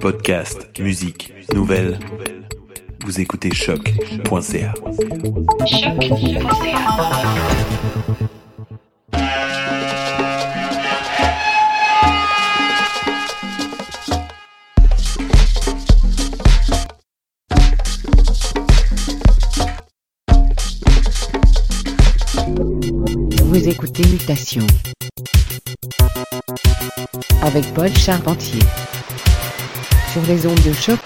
Podcast, musique, nouvelles. Vous écoutez choc.ca. Vous écoutez Mutation avec Paul Charpentier sur les ondes de choc.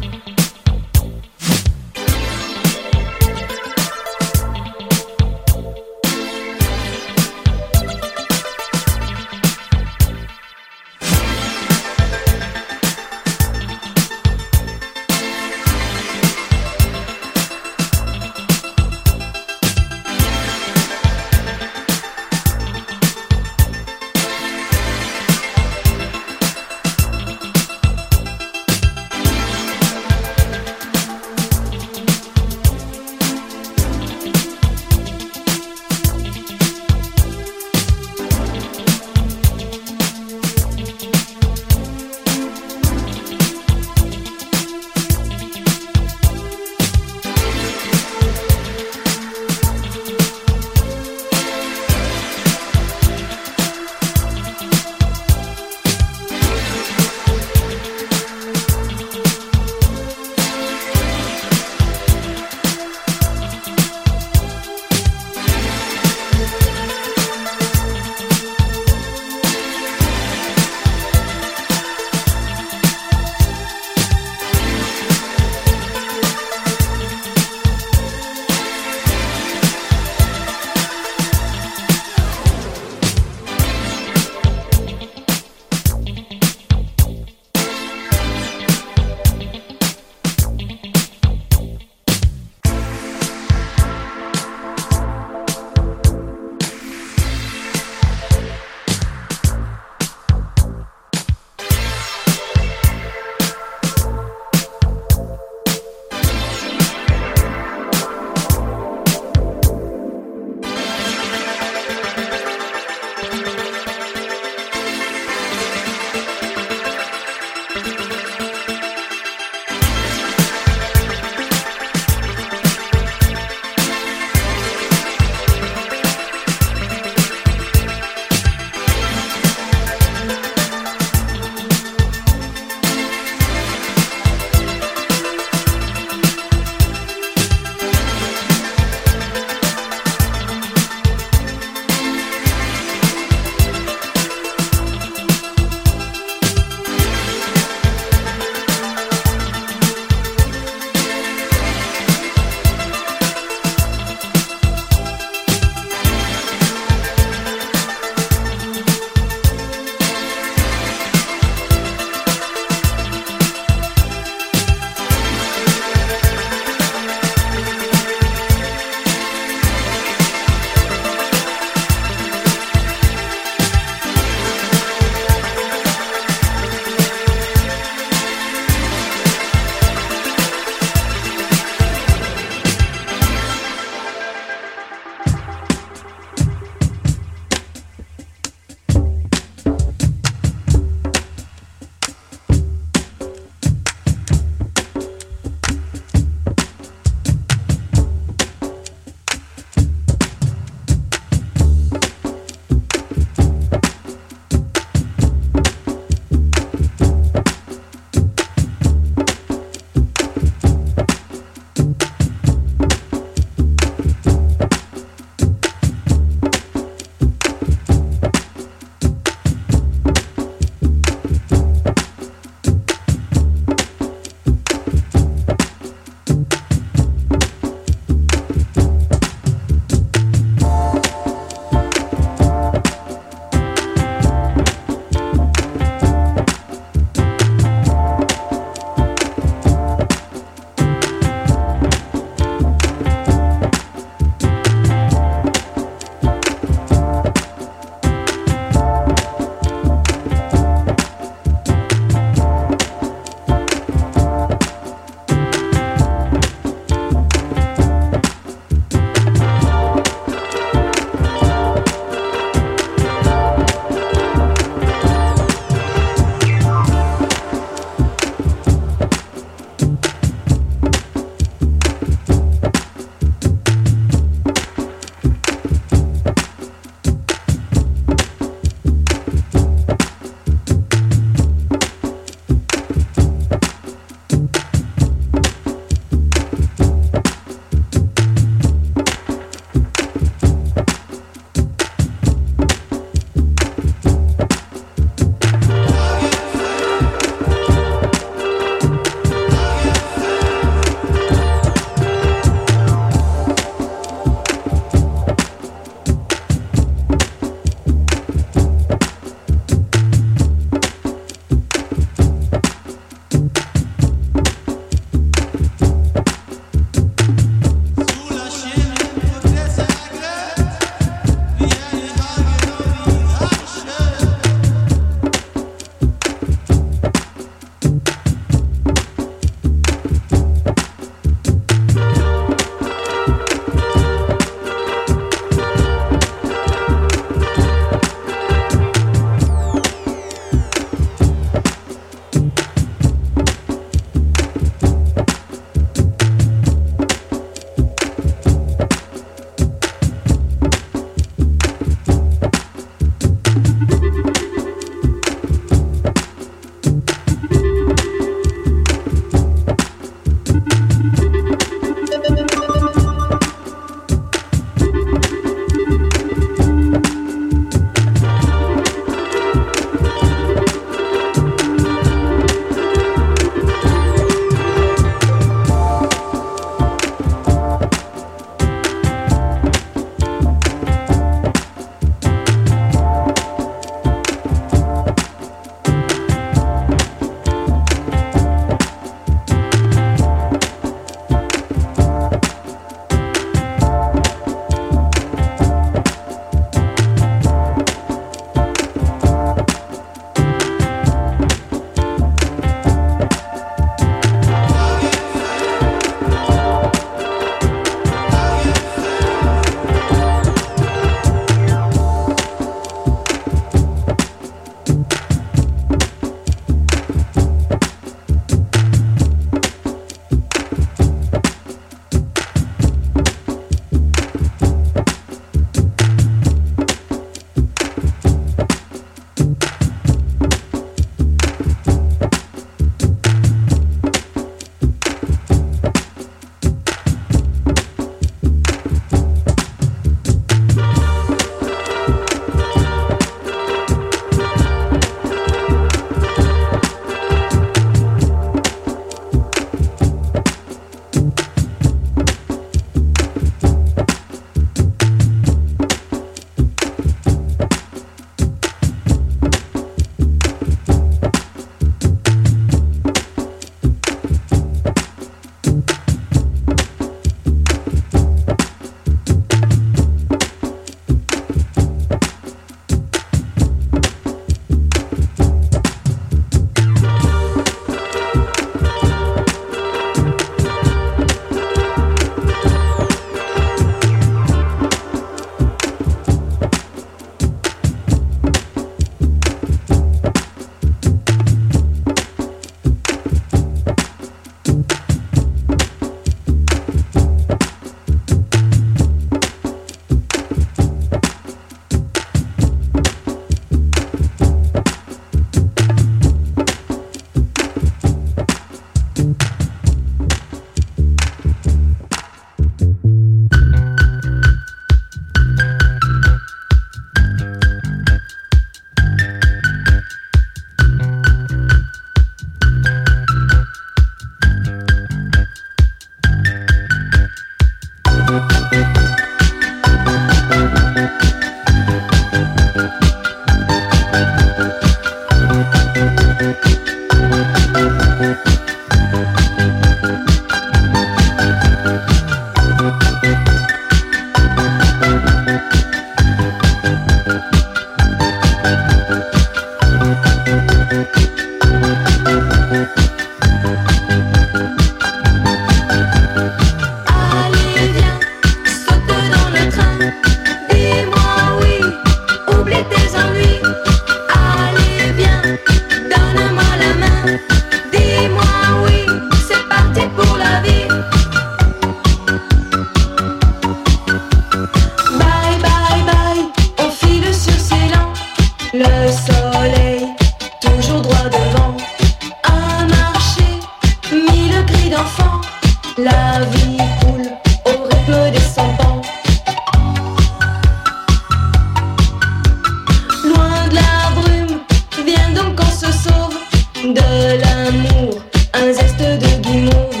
de Guimond